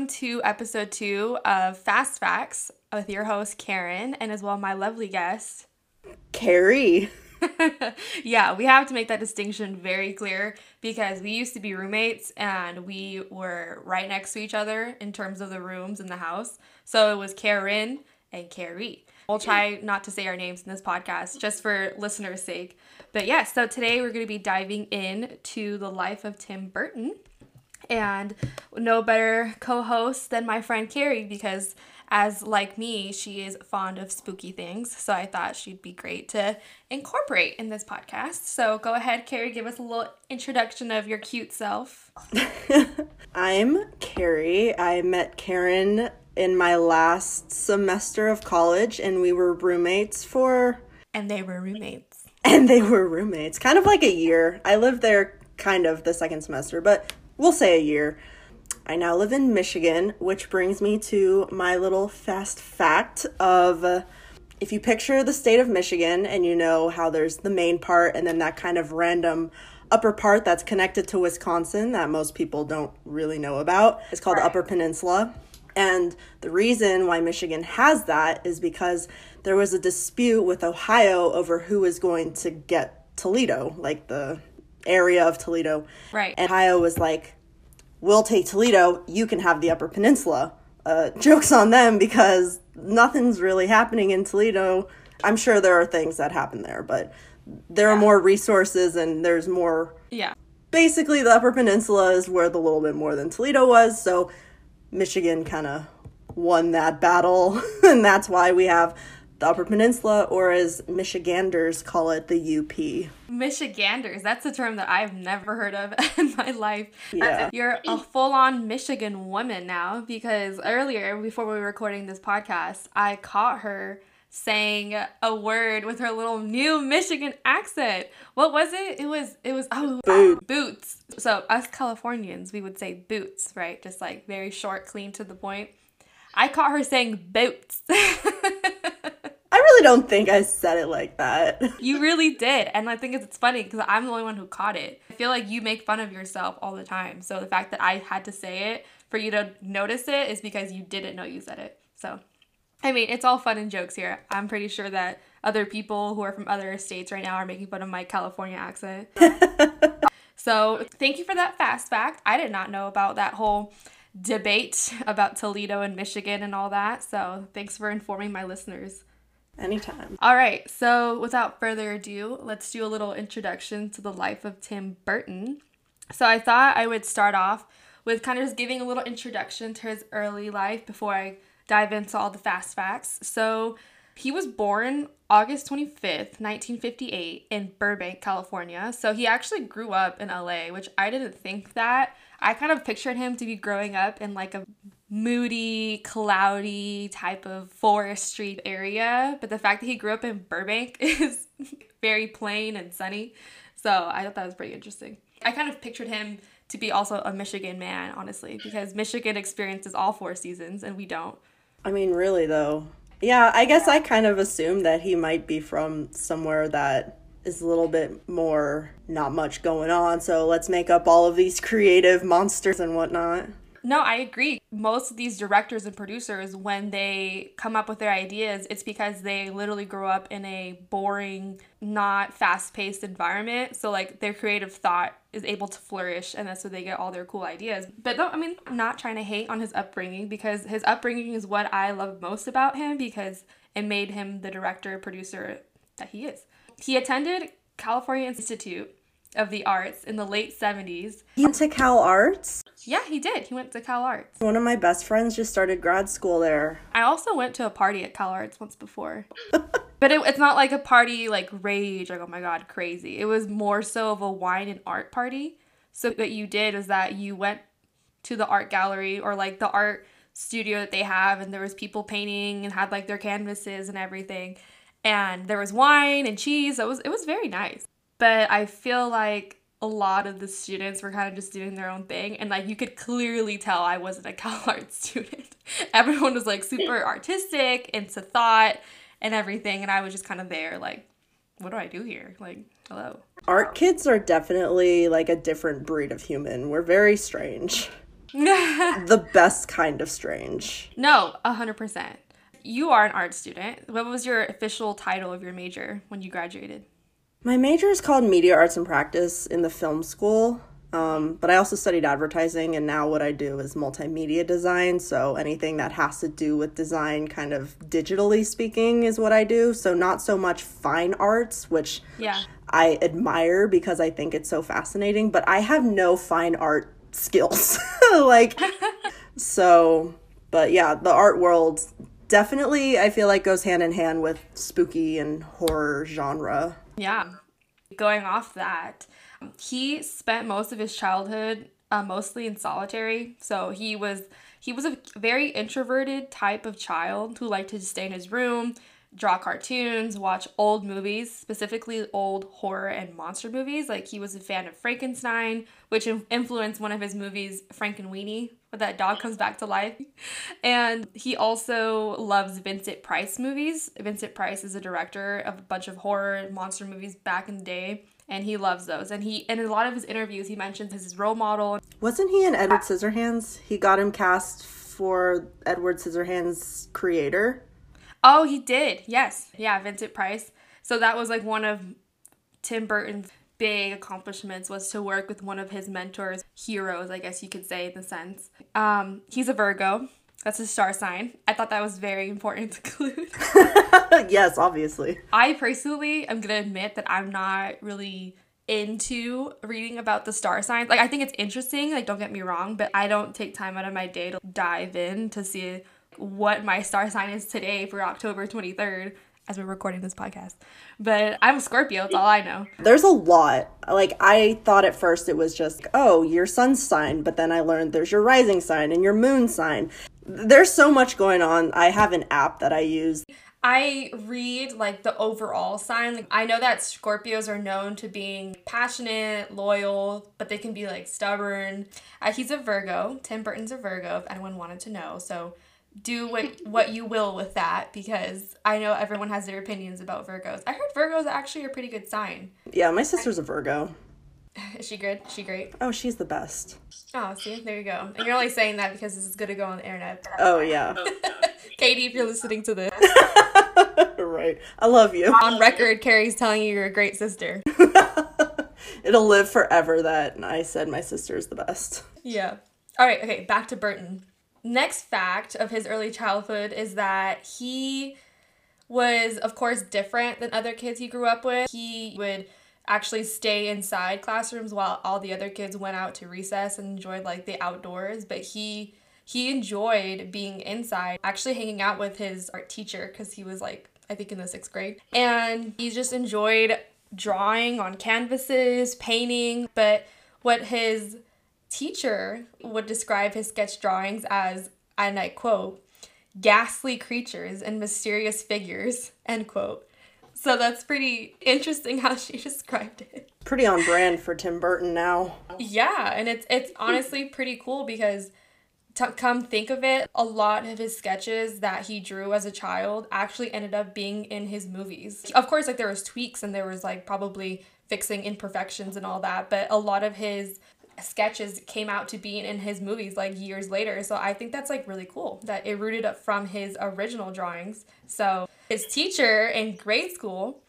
Welcome to episode two of Fast Facts with your host Karen and as well my lovely guest Carrie. yeah, we have to make that distinction very clear because we used to be roommates and we were right next to each other in terms of the rooms in the house. So it was Karen and Carrie. We'll try not to say our names in this podcast just for listeners' sake. But yeah, so today we're going to be diving in to the life of Tim Burton. And no better co host than my friend Carrie because as like me, she is fond of spooky things. So I thought she'd be great to incorporate in this podcast. So go ahead, Carrie, give us a little introduction of your cute self. I'm Carrie. I met Karen in my last semester of college, and we were roommates for. And they were roommates. And they were roommates, kind of like a year. I lived there kind of the second semester, but we'll say a year. I now live in Michigan, which brings me to my little fast fact of uh, if you picture the state of Michigan and you know how there's the main part and then that kind of random upper part that's connected to Wisconsin that most people don't really know about. It's called right. the Upper Peninsula. And the reason why Michigan has that is because there was a dispute with Ohio over who was going to get Toledo, like the area of Toledo. Right. And Ohio was like, we'll take Toledo, you can have the Upper Peninsula. Uh, jokes on them because nothing's really happening in Toledo. I'm sure there are things that happen there, but there yeah. are more resources and there's more. Yeah. Basically, the Upper Peninsula is worth a little bit more than Toledo was, so Michigan kind of won that battle, and that's why we have the Upper Peninsula, or as Michiganders call it, the UP. Michiganders, that's a term that I've never heard of in my life. Yeah. You're a full on Michigan woman now because earlier, before we were recording this podcast, I caught her saying a word with her little new Michigan accent. What was it? It was it was oh boots. boots. So us Californians, we would say boots, right? Just like very short, clean to the point. I caught her saying boots. I really don't think I said it like that. You really did. And I think it's funny because I'm the only one who caught it. I feel like you make fun of yourself all the time. So the fact that I had to say it for you to notice it is because you didn't know you said it. So, I mean, it's all fun and jokes here. I'm pretty sure that other people who are from other states right now are making fun of my California accent. so, thank you for that fast fact. I did not know about that whole debate about Toledo and Michigan and all that. So, thanks for informing my listeners. Anytime. All right, so without further ado, let's do a little introduction to the life of Tim Burton. So I thought I would start off with kind of just giving a little introduction to his early life before I dive into all the fast facts. So he was born August 25th, 1958, in Burbank, California. So he actually grew up in LA, which I didn't think that. I kind of pictured him to be growing up in like a moody, cloudy type of forestry area. But the fact that he grew up in Burbank is very plain and sunny. So I thought that was pretty interesting. I kind of pictured him to be also a Michigan man, honestly, because Michigan experiences all four seasons and we don't. I mean, really, though. Yeah, I guess I kind of assumed that he might be from somewhere that is a little bit more not much going on. So let's make up all of these creative monsters and whatnot. No, I agree. Most of these directors and producers, when they come up with their ideas, it's because they literally grew up in a boring, not fast paced environment. So, like, their creative thought is able to flourish, and that's where they get all their cool ideas. But no, I mean, not trying to hate on his upbringing because his upbringing is what I love most about him because it made him the director, producer that he is. He attended California Institute of the Arts in the late 70s. He went to Cal Arts? Yeah, he did. He went to Cal Arts. One of my best friends just started grad school there. I also went to a party at Cal Arts once before. but it, it's not like a party like rage, like, oh my God, crazy. It was more so of a wine and art party. So, what you did is that you went to the art gallery or like the art studio that they have, and there was people painting and had like their canvases and everything. And there was wine and cheese. it was it was very nice but I feel like a lot of the students were kind of just doing their own thing and like you could clearly tell I wasn't a Cal Arts student. Everyone was like super artistic, into thought and everything and I was just kind of there like what do I do here? Like, hello. Art kids are definitely like a different breed of human. We're very strange. the best kind of strange. No, 100%. You are an art student. What was your official title of your major when you graduated? My major is called Media Arts and Practice in the film school. Um, but I also studied advertising, and now what I do is multimedia design. So anything that has to do with design, kind of digitally speaking, is what I do. So not so much fine arts, which Yeah. I admire because I think it's so fascinating, but I have no fine art skills. like, so, but yeah, the art world definitely, I feel like, goes hand in hand with spooky and horror genre. Yeah. Going off that, he spent most of his childhood uh, mostly in solitary. So he was he was a very introverted type of child who liked to stay in his room, draw cartoons, watch old movies, specifically old horror and monster movies. Like he was a fan of Frankenstein, which influenced one of his movies, Frankenweenie, where that dog comes back to life. And he also loves Vincent Price movies. Vincent Price is a director of a bunch of horror and monster movies back in the day. And he loves those. And he, in a lot of his interviews, he mentions his role model. Wasn't he in Edward Scissorhands? He got him cast for Edward Scissorhands' creator. Oh, he did. Yes. Yeah, Vincent Price. So that was like one of Tim Burton's big accomplishments was to work with one of his mentors, heroes, I guess you could say in the sense. Um, he's a Virgo. That's his star sign. I thought that was very important to include. yes, obviously. I personally am gonna admit that I'm not really into reading about the star signs. Like I think it's interesting, like don't get me wrong, but I don't take time out of my day to dive in to see what my star sign is today for October 23rd as we're recording this podcast. But I'm a Scorpio, that's all I know. There's a lot. Like I thought at first it was just, oh, your sun's sign, but then I learned there's your rising sign and your moon sign. There's so much going on. I have an app that I use. I read like the overall sign. Like, I know that Scorpios are known to being passionate, loyal, but they can be like stubborn. Uh, he's a Virgo. Tim Burton's a Virgo. If anyone wanted to know, so do what what you will with that because I know everyone has their opinions about Virgos. I heard Virgos are actually are a pretty good sign. Yeah, my sister's a Virgo. Is she good? Is she great? Oh, she's the best. Oh, see, there you go. And you're only saying that because this is gonna go on the internet. Oh yeah. Oh, Katie, if you're listening to this, right. I love you. on record, Carrie's telling you you're a great sister. It'll live forever that I said my sister is the best. Yeah. All right, okay, back to Burton. Next fact of his early childhood is that he was, of course, different than other kids he grew up with. He would actually stay inside classrooms while all the other kids went out to recess and enjoyed like the outdoors, but he he enjoyed being inside, actually hanging out with his art teacher because he was like I think in the 6th grade. And he just enjoyed drawing on canvases, painting, but what his teacher would describe his sketch drawings as, and I quote, ghastly creatures and mysterious figures, end quote. So that's pretty interesting how she described it. Pretty on brand for Tim Burton now. Yeah, and it's it's honestly pretty cool because to come think of it, a lot of his sketches that he drew as a child actually ended up being in his movies. Of course, like there was tweaks and there was like probably fixing imperfections and all that, but a lot of his sketches came out to be in his movies like years later. So I think that's like really cool that it rooted up from his original drawings. So his teacher in grade school,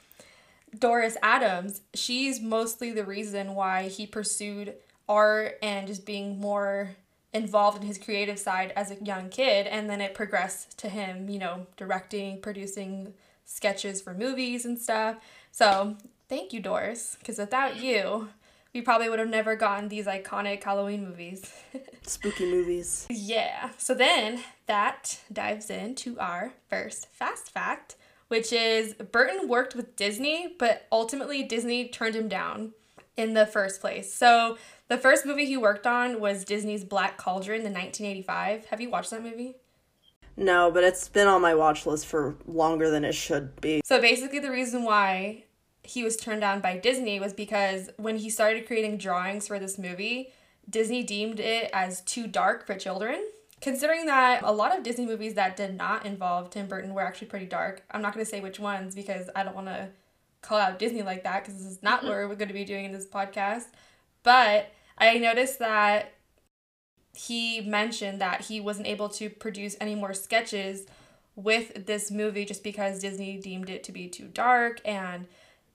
Doris Adams, she's mostly the reason why he pursued art and just being more involved in his creative side as a young kid and then it progressed to him, you know, directing, producing sketches for movies and stuff. So, thank you Doris, because without you, we probably would have never gotten these iconic Halloween movies. Spooky movies. yeah. So then that dives into our first fast fact, which is Burton worked with Disney, but ultimately Disney turned him down in the first place. So the first movie he worked on was Disney's Black Cauldron in 1985. Have you watched that movie? No, but it's been on my watch list for longer than it should be. So basically, the reason why he was turned down by Disney was because when he started creating drawings for this movie, Disney deemed it as too dark for children. Considering that a lot of Disney movies that did not involve Tim Burton were actually pretty dark. I'm not going to say which ones because I don't want to call out Disney like that because this is not what we're going to be doing in this podcast. But I noticed that he mentioned that he wasn't able to produce any more sketches with this movie just because Disney deemed it to be too dark and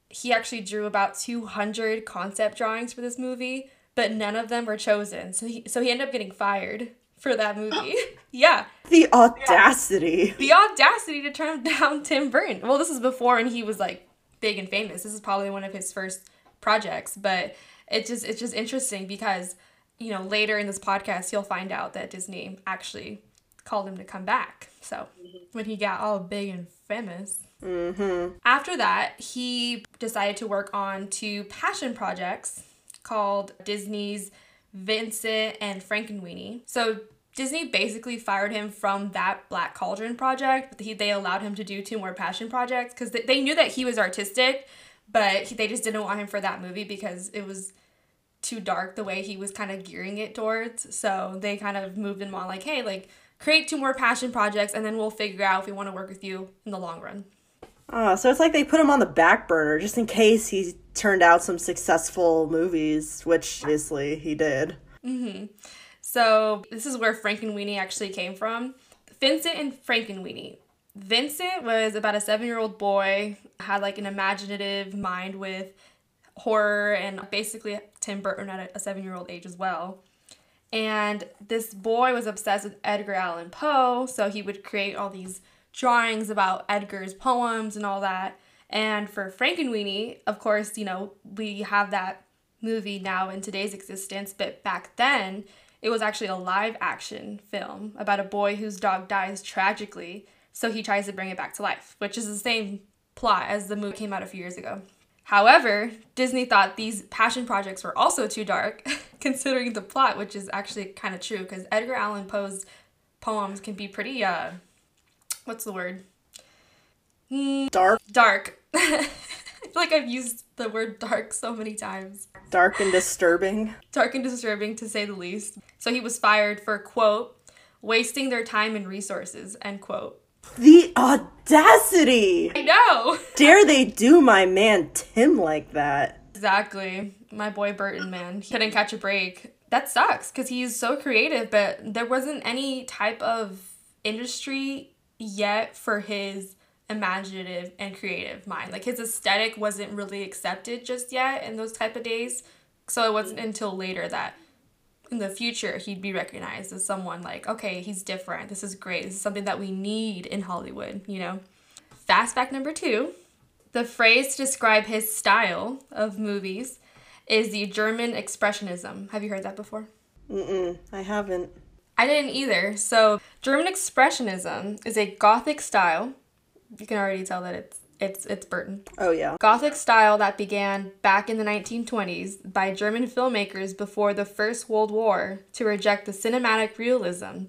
he actually drew about 200 concept drawings for this movie, but none of them were chosen. So he so he ended up getting fired for that movie. yeah. The audacity. The audacity to turn down Tim Burton. Well, this is before and he was like big and famous. This is probably one of his first projects, but it just it's just interesting because you know later in this podcast you'll find out that Disney actually called him to come back. So when he got all big and famous. Mm-hmm. After that, he decided to work on two passion projects called Disney's Vincent and Frankenweenie. So Disney basically fired him from that Black Cauldron project, but he, they allowed him to do two more passion projects because they, they knew that he was artistic, but he, they just didn't want him for that movie because it was too dark the way he was kind of gearing it towards. So they kind of moved him on, like, hey, like, create two more passion projects and then we'll figure out if we want to work with you in the long run. Oh, so it's like they put him on the back burner just in case he turned out some successful movies, which obviously he did. Mm-hmm. So this is where Frankenweenie actually came from. Vincent and Frankenweenie. Vincent was about a seven-year-old boy, had like an imaginative mind with horror and basically Tim Burton at a seven-year-old age as well. And this boy was obsessed with Edgar Allan Poe, so he would create all these drawings about Edgar's poems and all that. And for Frankenweenie, of course, you know, we have that movie now in today's existence, but back then it was actually a live action film about a boy whose dog dies tragically, so he tries to bring it back to life, which is the same plot as the movie came out a few years ago. However, Disney thought these passion projects were also too dark, considering the plot, which is actually kind of true because Edgar Allan Poe's poems can be pretty, uh, what's the word? Mm, dark. Dark. I feel like I've used the word dark so many times. Dark and disturbing. Dark and disturbing, to say the least. So he was fired for, quote, wasting their time and resources, end quote. The audacity! I know! Dare they do my man Tim like that? Exactly. My boy Burton, man. He couldn't catch a break. That sucks because he's so creative, but there wasn't any type of industry yet for his imaginative and creative mind. Like his aesthetic wasn't really accepted just yet in those type of days. So it wasn't until later that in the future he'd be recognized as someone like, okay, he's different. This is great. This is something that we need in Hollywood, you know. Fast fact number 2. The phrase to describe his style of movies is the German expressionism. Have you heard that before? Mm-mm, I haven't. I didn't either. So, German expressionism is a gothic style. You can already tell that it's it's it's Burton. Oh yeah. Gothic style that began back in the 1920s by German filmmakers before the First World War to reject the cinematic realism.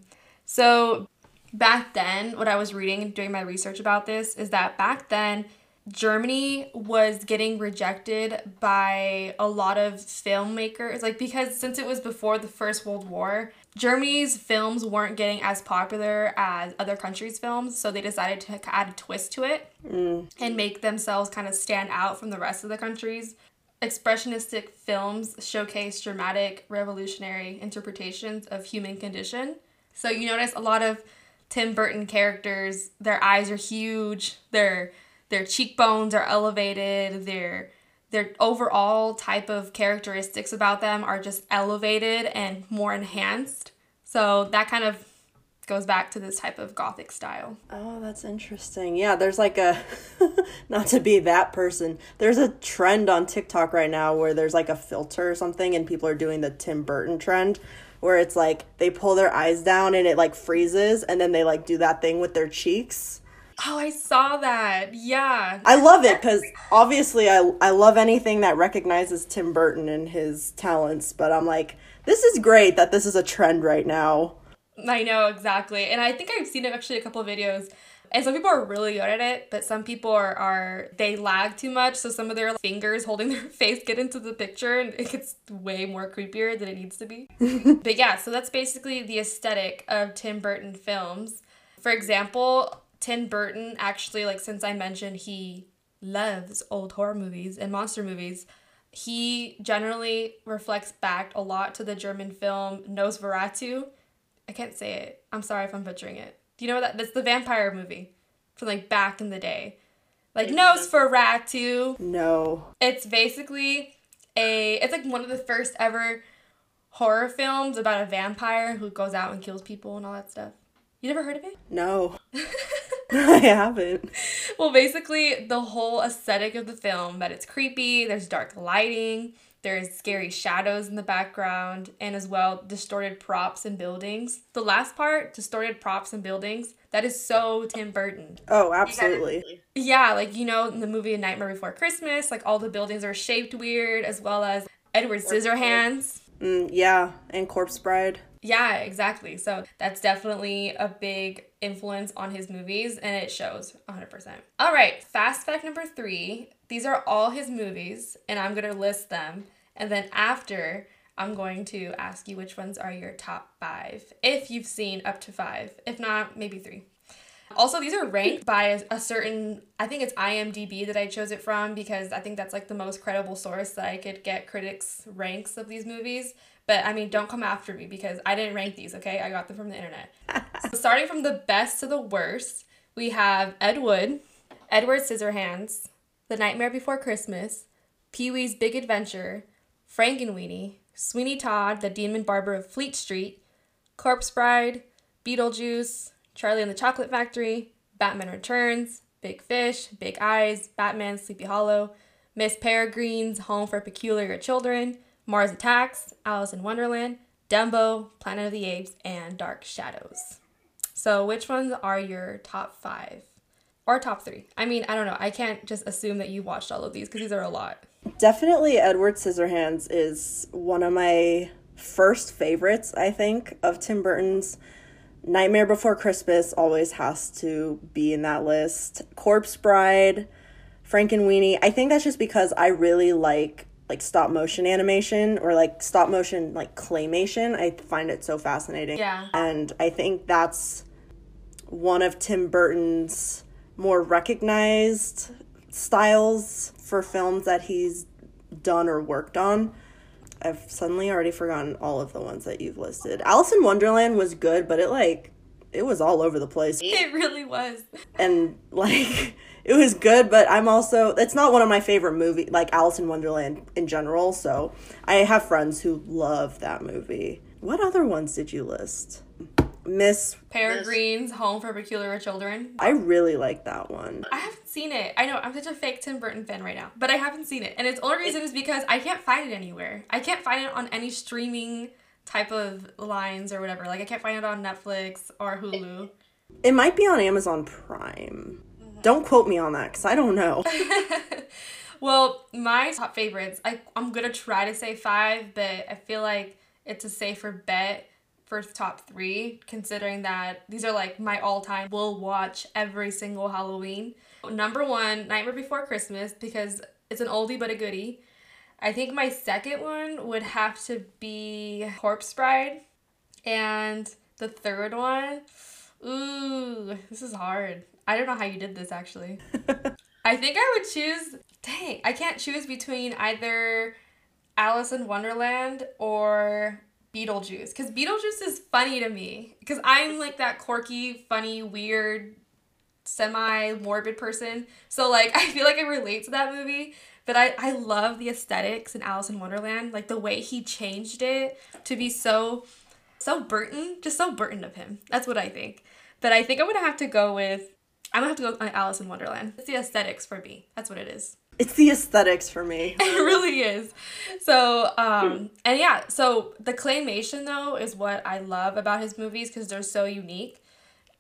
So back then, what I was reading and doing my research about this is that back then Germany was getting rejected by a lot of filmmakers like because since it was before the First World War, Germany's films weren't getting as popular as other countries' films, so they decided to add a twist to it mm. and make themselves kind of stand out from the rest of the countries. Expressionistic films showcase dramatic, revolutionary interpretations of human condition. So you notice a lot of Tim Burton characters, their eyes are huge, their their cheekbones are elevated, their their overall type of characteristics about them are just elevated and more enhanced. So that kind of goes back to this type of gothic style. Oh, that's interesting. Yeah, there's like a not to be that person. There's a trend on TikTok right now where there's like a filter or something and people are doing the Tim Burton trend where it's like they pull their eyes down and it like freezes and then they like do that thing with their cheeks Oh, I saw that. Yeah. I love it because obviously I, I love anything that recognizes Tim Burton and his talents, but I'm like, this is great that this is a trend right now. I know, exactly. And I think I've seen it actually a couple of videos. And some people are really good at it, but some people are, are they lag too much. So some of their fingers holding their face get into the picture and it gets way more creepier than it needs to be. but yeah, so that's basically the aesthetic of Tim Burton films. For example, Tim Burton actually like since I mentioned he loves old horror movies and monster movies, he generally reflects back a lot to the German film Nosferatu. I can't say it. I'm sorry if I'm butchering it. Do you know that? That's the vampire movie from like back in the day. Like Nosferatu. No. It's basically a. It's like one of the first ever horror films about a vampire who goes out and kills people and all that stuff. You never heard of it? No. I haven't. Well, basically, the whole aesthetic of the film that it's creepy, there's dark lighting, there's scary shadows in the background, and as well, distorted props and buildings. The last part, distorted props and buildings, that is so Tim Burton. Oh, absolutely. Yeah, like you know, in the movie A Nightmare Before Christmas, like all the buildings are shaped weird, as well as Edward Scissorhands. Mm, yeah, and Corpse Bride. Yeah, exactly. So that's definitely a big influence on his movies, and it shows 100%. All right, fast fact number three. These are all his movies, and I'm going to list them. And then after, I'm going to ask you which ones are your top five, if you've seen up to five. If not, maybe three. Also, these are ranked by a, a, certain, I think it's IMDb that I chose it from because I think that's like the most credible source that I could get critics' ranks of these movies. But I mean, don't come after me because I didn't rank these, okay? I got them from the internet. so, starting from the best to the worst, we have Ed Wood, Edward Scissorhands, The Nightmare Before Christmas, Pee Wee's Big Adventure, Frankenweenie, Sweeney Todd, The Demon Barber of Fleet Street, Corpse Bride, Beetlejuice, Charlie and the Chocolate Factory, Batman Returns, Big Fish, Big Eyes, Batman Sleepy Hollow, Miss Peregrine's Home for Peculiar Children, Mars Attacks, Alice in Wonderland, Dumbo, Planet of the Apes, and Dark Shadows. So, which ones are your top five? Or top three? I mean, I don't know. I can't just assume that you watched all of these because these are a lot. Definitely Edward Scissorhands is one of my first favorites, I think, of Tim Burton's Nightmare Before Christmas always has to be in that list. Corpse Bride, Frankenweenie. I think that's just because I really like like stop motion animation or like stop motion like claymation. I find it so fascinating. Yeah. And I think that's one of Tim Burton's more recognized styles for films that he's done or worked on. I've suddenly already forgotten all of the ones that you've listed. Alice in Wonderland was good, but it like it was all over the place. It really was. And like it was good, but I'm also it's not one of my favorite movie like Alice in Wonderland in general, so I have friends who love that movie. What other ones did you list? Miss Peregrine's Home for Peculiar Children. I really like that one. I haven't seen it. I know I'm such a fake Tim Burton fan right now, but I haven't seen it, and its only reason is because I can't find it anywhere. I can't find it on any streaming type of lines or whatever. Like I can't find it on Netflix or Hulu. It might be on Amazon Prime. Don't quote me on that because I don't know. well, my top favorites, I, I'm gonna try to say five, but I feel like it's a safer bet for top three, considering that these are like my all time, will watch every single Halloween. Number one, Nightmare Before Christmas, because it's an oldie but a goodie. I think my second one would have to be Corpse Bride. And the third one, ooh, this is hard. I don't know how you did this actually. I think I would choose, dang, I can't choose between either Alice in Wonderland or Beetlejuice because Beetlejuice is funny to me because I'm like that quirky, funny, weird, semi morbid person. So like I feel like I relate to that movie. But I, I love the aesthetics in Alice in Wonderland, like the way he changed it to be so so Burton, just so Burton of him. That's what I think. But I think I'm gonna have to go with I'm gonna have to go on Alice in Wonderland. It's the aesthetics for me. That's what it is. It's the aesthetics for me. it really is. So, um, and yeah, so the claymation though is what I love about his movies because they're so unique.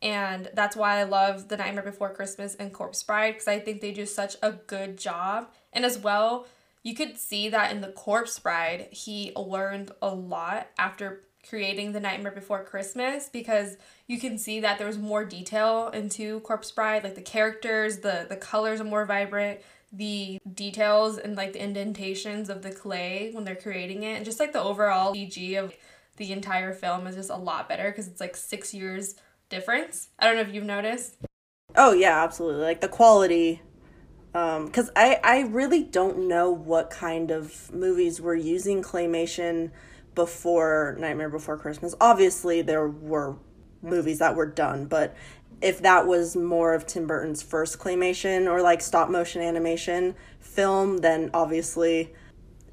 And that's why I love The Nightmare Before Christmas and Corpse Bride because I think they do such a good job. And as well, you could see that in The Corpse Bride, he learned a lot after creating The Nightmare Before Christmas because you can see that there's more detail into Corpse Bride, like the characters, the the colors are more vibrant the details and like the indentations of the clay when they're creating it and just like the overall CG of the entire film is just a lot better because it's like six years difference. I don't know if you've noticed. Oh yeah, absolutely. Like the quality um, because I, I really don't know what kind of movies were using claymation before Nightmare Before Christmas. Obviously, there were movies that were done, but if that was more of Tim Burton's first claymation or like stop motion animation film, then obviously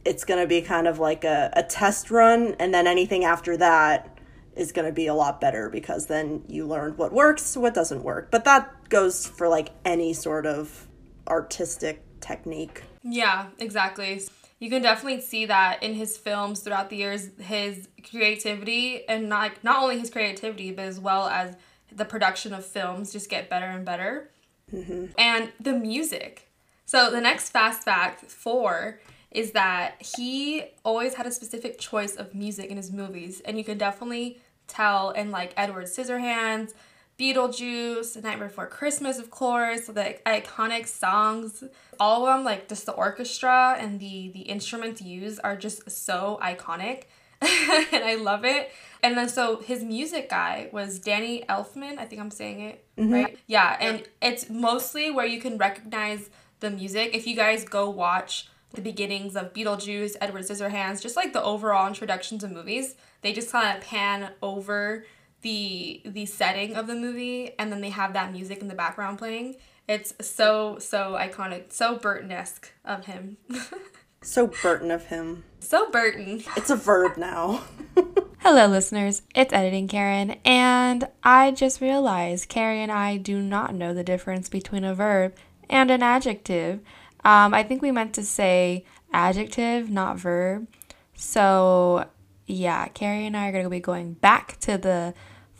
it's going to be kind of like a, a test run, and then anything after that is going to be a lot better because then you learned what works, what doesn't work. But that goes for like any sort of artistic technique. Yeah, exactly. You can definitely see that in his films throughout the years, his creativity and not not only his creativity, but as well as the production of films just get better and better. Mm-hmm. And the music. So the next fast fact four is that he always had a specific choice of music in his movies, and you can definitely tell in like Edward Scissorhands, Beetlejuice, Nightmare Before Christmas, of course, the iconic songs. All of them, like just the orchestra and the the instruments used, are just so iconic, and I love it. And then so his music guy was Danny Elfman. I think I'm saying it mm-hmm. right. Yeah, and it's mostly where you can recognize the music. If you guys go watch the beginnings of Beetlejuice, Edward Scissorhands, just like the overall introduction to movies, they just kind of pan over the the setting of the movie and then they have that music in the background playing. It's so so iconic, so Burton-esque of him. so Burton of him. So Burton. It's a verb now. Hello, listeners. It's Editing Karen, and I just realized Carrie and I do not know the difference between a verb and an adjective. Um, I think we meant to say adjective, not verb. So, yeah, Carrie and I are going to be going back to the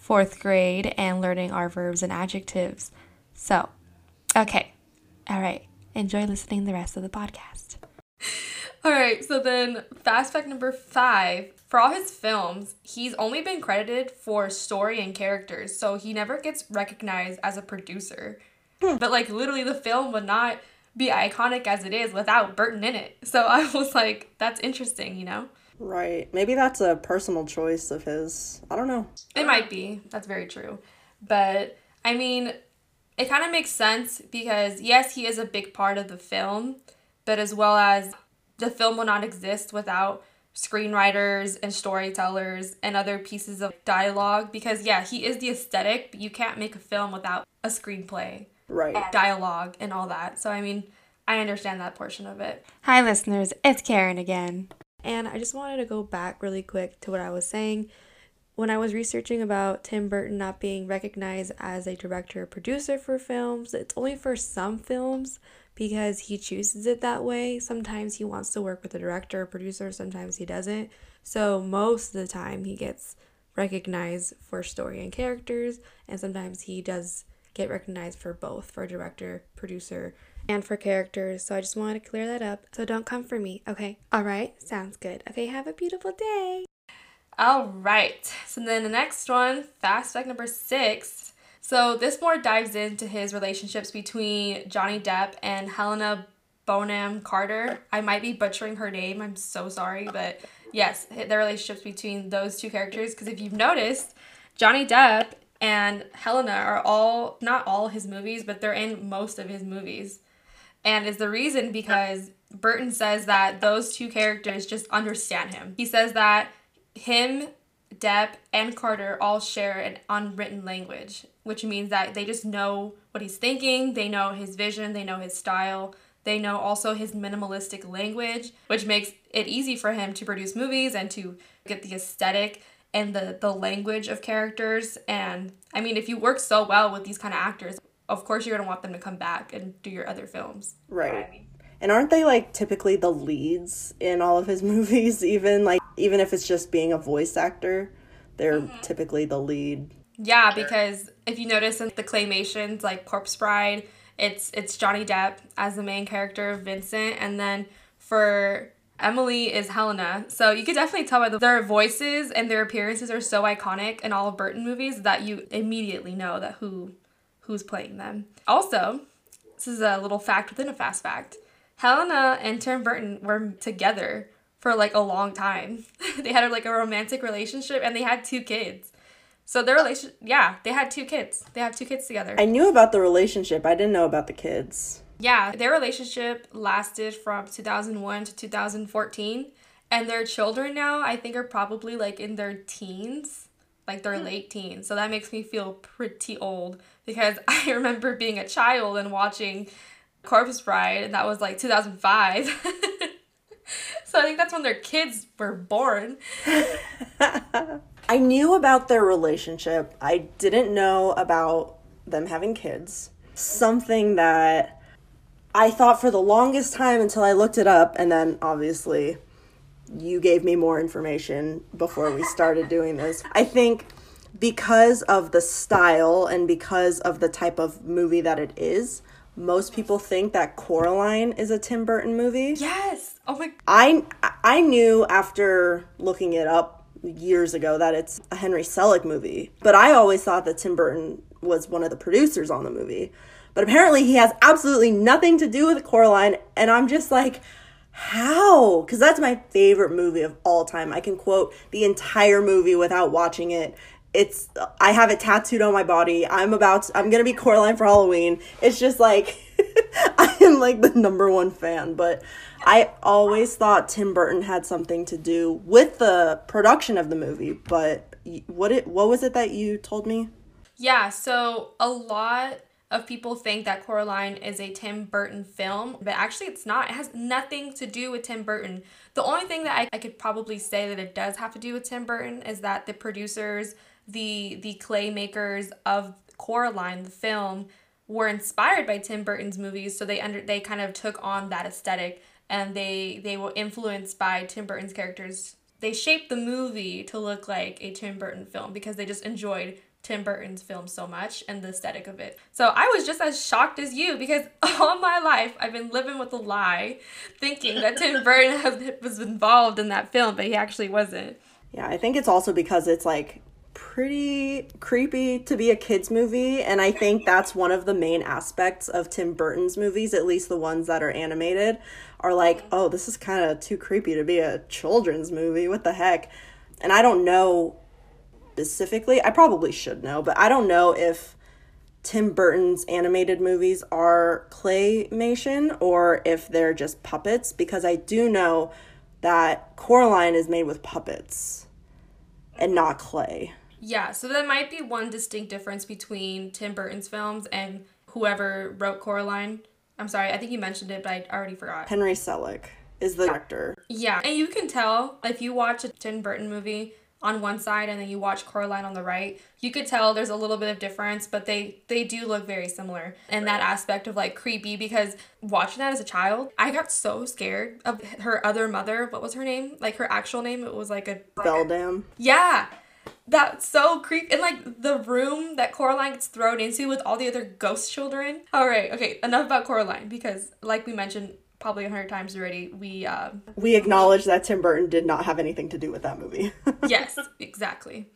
fourth grade and learning our verbs and adjectives. So, okay. All right. Enjoy listening the rest of the podcast. All right. So then, fast fact number five for all his films, he's only been credited for story and characters. So he never gets recognized as a producer. Hmm. But, like, literally, the film would not be iconic as it is without Burton in it. So I was like, that's interesting, you know? Right. Maybe that's a personal choice of his. I don't know. It might be. That's very true. But I mean, it kind of makes sense because yes, he is a big part of the film, but as well as the film will not exist without screenwriters and storytellers and other pieces of dialogue because yeah, he is the aesthetic, but you can't make a film without a screenplay. Right. Dialogue and all that. So I mean, I understand that portion of it. Hi listeners, it's Karen again. And I just wanted to go back really quick to what I was saying. When I was researching about Tim Burton not being recognized as a director or producer for films, it's only for some films because he chooses it that way. Sometimes he wants to work with a director or producer, sometimes he doesn't. So most of the time he gets recognized for story and characters, and sometimes he does get recognized for both for director, producer, and for characters. So I just wanted to clear that up. So don't come for me, okay? All right, sounds good. Okay, have a beautiful day. All right, so then the next one, fast fact number six. So this more dives into his relationships between Johnny Depp and Helena Bonham Carter. I might be butchering her name. I'm so sorry, but yes, the relationships between those two characters. Because if you've noticed, Johnny Depp and Helena are all not all his movies, but they're in most of his movies and is the reason because Burton says that those two characters just understand him. He says that him, Depp, and Carter all share an unwritten language, which means that they just know what he's thinking, they know his vision, they know his style, they know also his minimalistic language, which makes it easy for him to produce movies and to get the aesthetic and the, the language of characters. And I mean, if you work so well with these kind of actors, of course you're gonna want them to come back and do your other films. Right. And aren't they like typically the leads in all of his movies? Even like even if it's just being a voice actor, they're mm-hmm. typically the lead. Yeah, because if you notice in the claymations like Corpse Bride, it's it's Johnny Depp as the main character, Vincent, and then for Emily is Helena. So you could definitely tell by their voices and their appearances are so iconic in all of Burton movies that you immediately know that who who's playing them. Also, this is a little fact within a fast fact. Helena and Tim Burton were together for like a long time. they had like a romantic relationship and they had two kids. So their relation yeah, they had two kids. They have two kids together. I knew about the relationship. I didn't know about the kids. Yeah, their relationship lasted from 2001 to 2014, and their children now, I think, are probably like in their teens, like their Hmm. late teens. So that makes me feel pretty old because I remember being a child and watching Corpse Bride, and that was like 2005. so I think that's when their kids were born. I knew about their relationship. I didn't know about them having kids. Something that I thought for the longest time until I looked it up, and then obviously you gave me more information before we started doing this. I think because of the style and because of the type of movie that it is, most people think that Coraline is a Tim Burton movie. Yes. Oh my. I I knew after looking it up years ago that it's a Henry Selick movie, but I always thought that Tim Burton was one of the producers on the movie. But apparently he has absolutely nothing to do with Coraline, and I'm just like, how? Because that's my favorite movie of all time. I can quote the entire movie without watching it. It's I have it tattooed on my body. I'm about to, I'm gonna be Coraline for Halloween. It's just like I am like the number one fan, but I always thought Tim Burton had something to do with the production of the movie. But what it what was it that you told me? Yeah, so a lot of people think that Coraline is a Tim Burton film, but actually it's not. It has nothing to do with Tim Burton. The only thing that I, I could probably say that it does have to do with Tim Burton is that the producers, the the clay makers of Coraline, the film, were inspired by Tim Burton's movies, so they under they kind of took on that aesthetic and they they were influenced by Tim Burton's characters. They shaped the movie to look like a Tim Burton film because they just enjoyed Tim Burton's film so much and the aesthetic of it. So I was just as shocked as you because all my life I've been living with a lie, thinking that Tim Burton has, was involved in that film, but he actually wasn't. Yeah, I think it's also because it's like pretty creepy to be a kids movie and I think that's one of the main aspects of Tim Burton's movies, at least the ones that are animated, are like, mm-hmm. "Oh, this is kind of too creepy to be a children's movie. What the heck?" And I don't know specifically. I probably should know, but I don't know if Tim Burton's animated movies are claymation or if they're just puppets because I do know that Coraline is made with puppets and not clay. Yeah, so there might be one distinct difference between Tim Burton's films and whoever wrote Coraline. I'm sorry, I think you mentioned it, but I already forgot. Henry Selick is the director. Yeah, and you can tell if you watch a Tim Burton movie on one side and then you watch Coraline on the right, you could tell there's a little bit of difference, but they they do look very similar in that aspect of like creepy because watching that as a child, I got so scared of her other mother. What was her name? Like her actual name? It was like a Beldam. yeah. That's so creepy. And like the room that Coraline gets thrown into with all the other ghost children. All right, okay, enough about Coraline because, like we mentioned probably a hundred times already, we, uh, We acknowledge that Tim Burton did not have anything to do with that movie. yes, exactly.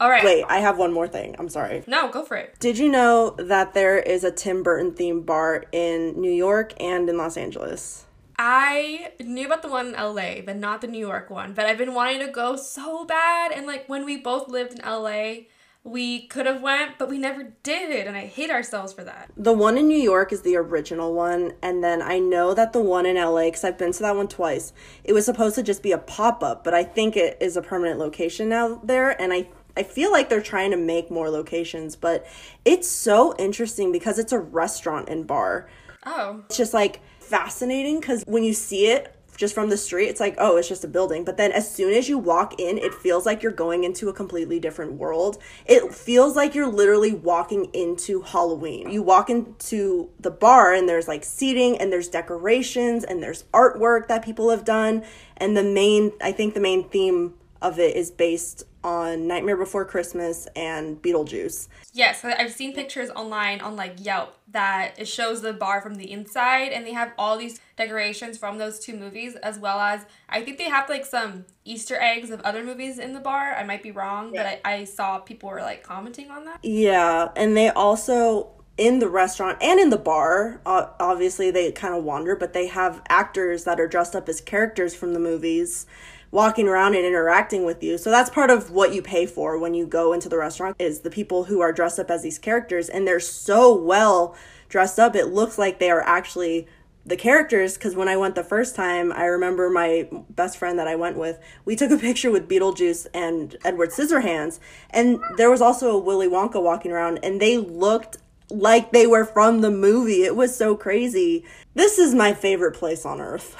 All right. Wait, I have one more thing. I'm sorry. No, go for it. Did you know that there is a Tim Burton themed bar in New York and in Los Angeles? I knew about the one in LA, but not the New York one. But I've been wanting to go so bad. And like when we both lived in LA, we could have went, but we never did. And I hate ourselves for that. The one in New York is the original one, and then I know that the one in LA, because I've been to that one twice, it was supposed to just be a pop up, but I think it is a permanent location now there, and I I feel like they're trying to make more locations, but it's so interesting because it's a restaurant and bar. Oh. It's just like fascinating because when you see it just from the street, it's like, oh, it's just a building. But then as soon as you walk in, it feels like you're going into a completely different world. It feels like you're literally walking into Halloween. You walk into the bar and there's like seating and there's decorations and there's artwork that people have done. And the main, I think the main theme of it is based on Nightmare Before Christmas and Beetlejuice. Yes, I've seen pictures online on like Yelp that it shows the bar from the inside and they have all these decorations from those two movies as well as I think they have like some Easter eggs of other movies in the bar. I might be wrong, but I, I saw people were like commenting on that. Yeah, and they also in the restaurant and in the bar, obviously they kind of wander, but they have actors that are dressed up as characters from the movies walking around and interacting with you. So that's part of what you pay for when you go into the restaurant is the people who are dressed up as these characters and they're so well dressed up. It looks like they are actually the characters because when I went the first time, I remember my best friend that I went with, we took a picture with Beetlejuice and Edward Scissorhands, and there was also a Willy Wonka walking around, and they looked like they were from the movie. It was so crazy. This is my favorite place on earth.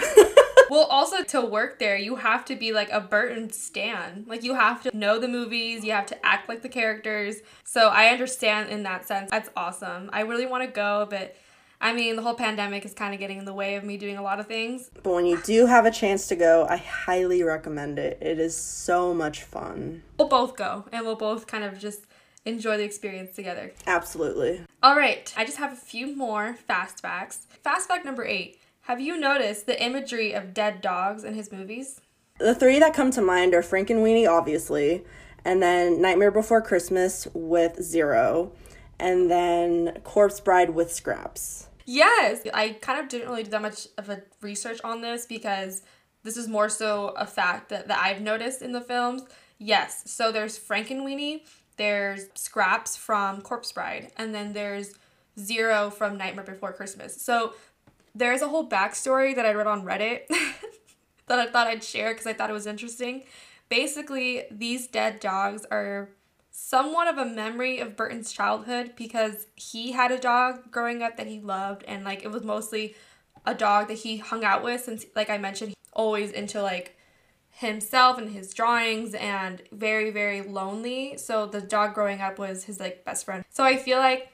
well, also to work there, you have to be like a Burton stan. Like you have to know the movies, you have to act like the characters. So I understand in that sense. That's awesome. I really want to go, but I mean, the whole pandemic is kind of getting in the way of me doing a lot of things. But when you do have a chance to go, I highly recommend it. It is so much fun. We'll both go and we'll both kind of just enjoy the experience together. Absolutely. All right, I just have a few more fast facts. Fast fact number eight Have you noticed the imagery of dead dogs in his movies? The three that come to mind are Frankenweenie, obviously, and then Nightmare Before Christmas with Zero, and then Corpse Bride with Scraps. Yes, I kind of didn't really do that much of a research on this because this is more so a fact that, that I've noticed in the films. Yes, so there's Frankenweenie, there's Scraps from Corpse Bride, and then there's Zero from Nightmare Before Christmas. So there's a whole backstory that I read on Reddit that I thought I'd share because I thought it was interesting. Basically, these dead dogs are somewhat of a memory of Burton's childhood because he had a dog growing up that he loved and like it was mostly a dog that he hung out with since like I mentioned always into like himself and his drawings and very very lonely. So the dog growing up was his like best friend. So i feel like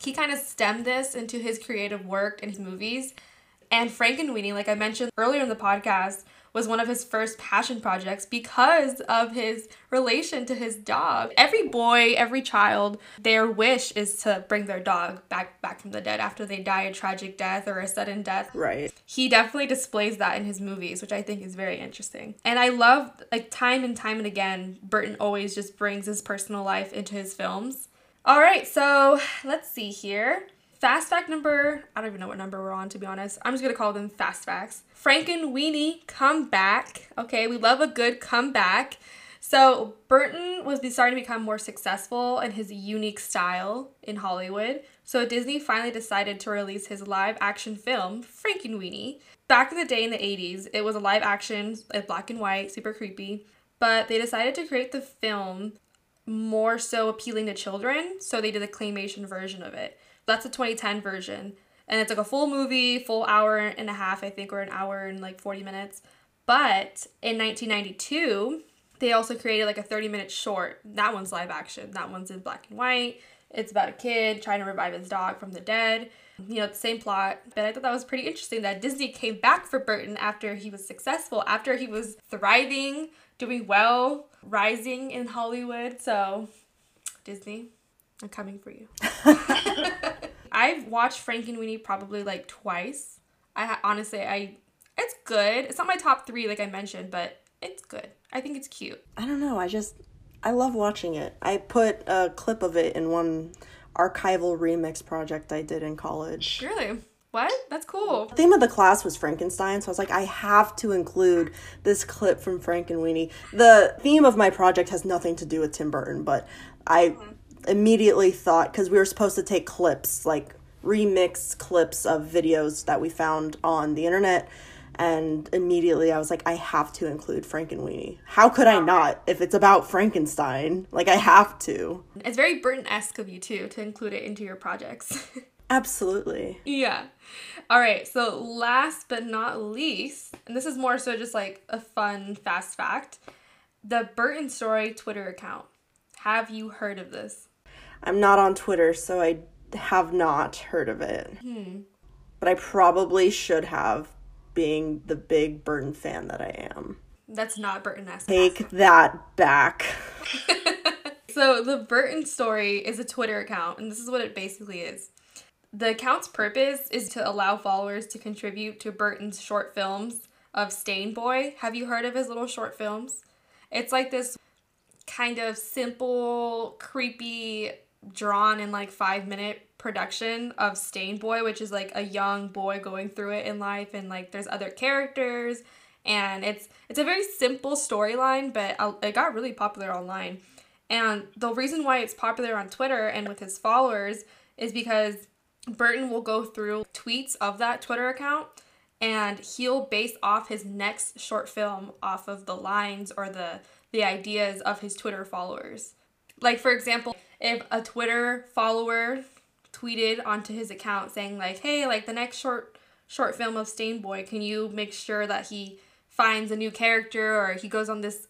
he kind of stemmed this into his creative work and his movies. And frankenweenie like i mentioned earlier in the podcast was one of his first passion projects because of his relation to his dog. Every boy, every child, their wish is to bring their dog back back from the dead after they die a tragic death or a sudden death. Right. He definitely displays that in his movies, which I think is very interesting. And I love like time and time and again, Burton always just brings his personal life into his films. All right, so let's see here. Fast fact number, I don't even know what number we're on to be honest. I'm just gonna call them fast facts. Frankenweenie come back. Okay, we love a good comeback. So Burton was starting to become more successful in his unique style in Hollywood. So Disney finally decided to release his live action film, Frankenweenie. Back in the day in the 80s, it was a live action, black and white, super creepy. But they decided to create the film more so appealing to children, so they did a claymation version of it. That's a 2010 version. And it's like a full movie, full hour and a half, I think, or an hour and like 40 minutes. But in 1992, they also created like a 30 minute short. That one's live action. That one's in black and white. It's about a kid trying to revive his dog from the dead. You know, the same plot. But I thought that was pretty interesting that Disney came back for Burton after he was successful, after he was thriving, doing well, rising in Hollywood. So, Disney, I'm coming for you. I've watched Frankenweenie probably like twice. I honestly, I it's good. It's not my top three, like I mentioned, but it's good. I think it's cute. I don't know. I just I love watching it. I put a clip of it in one archival remix project I did in college. Really? What? That's cool. The theme of the class was Frankenstein, so I was like, I have to include this clip from Frankenweenie. The theme of my project has nothing to do with Tim Burton, but I mm-hmm immediately thought because we were supposed to take clips like remix clips of videos that we found on the internet and immediately I was like, I have to include Frank and Frankenweenie. How could I not if it's about Frankenstein? Like, I have to. It's very Burton esque of you, too, to include it into your projects. Absolutely. Yeah. All right, so last but not least, and this is more so just like a fun fast fact the Burton Story Twitter account. Have you heard of this? I'm not on Twitter, so I have not heard of it. Hmm. But I probably should have, being the big Burton fan that I am. That's not Burton esque. Take that back. so, the Burton story is a Twitter account, and this is what it basically is. The account's purpose is to allow followers to contribute to Burton's short films of Stain Boy. Have you heard of his little short films? It's like this kind of simple, creepy drawn in like five minute production of Stain Boy, which is like a young boy going through it in life, and like there's other characters, and it's it's a very simple storyline, but uh, it got really popular online. And the reason why it's popular on Twitter and with his followers is because Burton will go through tweets of that Twitter account and he'll base off his next short film off of the lines or the the ideas of his Twitter followers. Like for example, if a Twitter follower tweeted onto his account saying like, "Hey, like the next short short film of Stain Boy, can you make sure that he finds a new character or he goes on this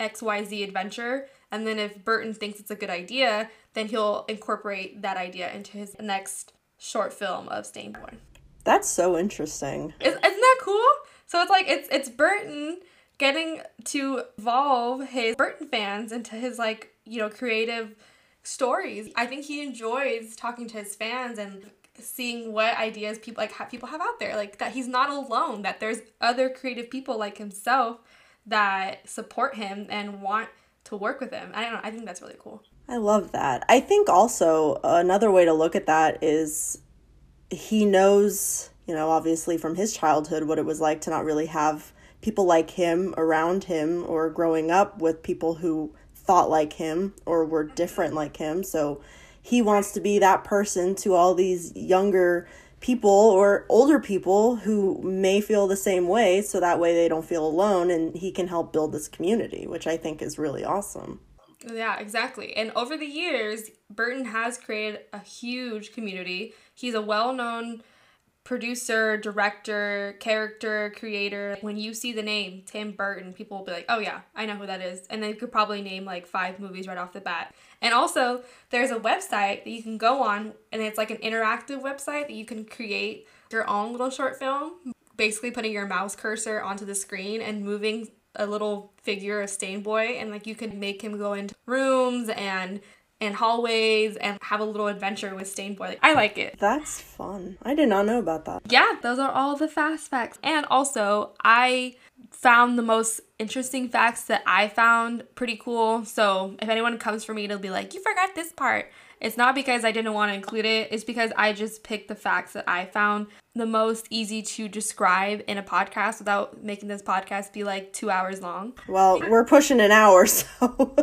XYZ adventure?" And then if Burton thinks it's a good idea, then he'll incorporate that idea into his next short film of Stain Boy. That's so interesting. Is, isn't that cool? So it's like it's it's Burton getting to evolve his Burton fans into his like you know creative stories. I think he enjoys talking to his fans and seeing what ideas people like have, people have out there like that he's not alone that there's other creative people like himself that support him and want to work with him. I don't know. I think that's really cool. I love that. I think also another way to look at that is he knows, you know, obviously from his childhood what it was like to not really have people like him around him or growing up with people who thought like him or were different like him. So he wants to be that person to all these younger people or older people who may feel the same way so that way they don't feel alone and he can help build this community, which I think is really awesome. Yeah, exactly. And over the years, Burton has created a huge community. He's a well known producer, director, character creator. When you see the name Tim Burton, people will be like, oh yeah, I know who that is. And they could probably name like five movies right off the bat. And also, there's a website that you can go on, and it's like an interactive website that you can create your own little short film, basically putting your mouse cursor onto the screen and moving a little figure of Stain Boy, and like you can make him go into rooms and and hallways and have a little adventure with Stain Boy. I like it. That's fun. I did not know about that. Yeah, those are all the fast facts. And also, I found the most interesting facts that I found pretty cool. So if anyone comes for me, it'll be like, you forgot this part. It's not because I didn't want to include it, it's because I just picked the facts that I found the most easy to describe in a podcast without making this podcast be like two hours long. Well, we're pushing an hour, so.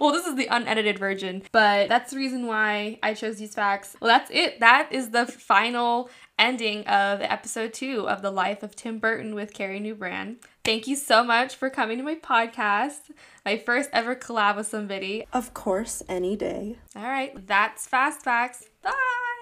well, this is the unedited version, but that's the reason why I chose these facts. Well, that's it. That is the final ending of episode two of The Life of Tim Burton with Carrie Newbrand. Thank you so much for coming to my podcast, my first ever collab with somebody. Of course, any day. All right, that's Fast Facts. Bye.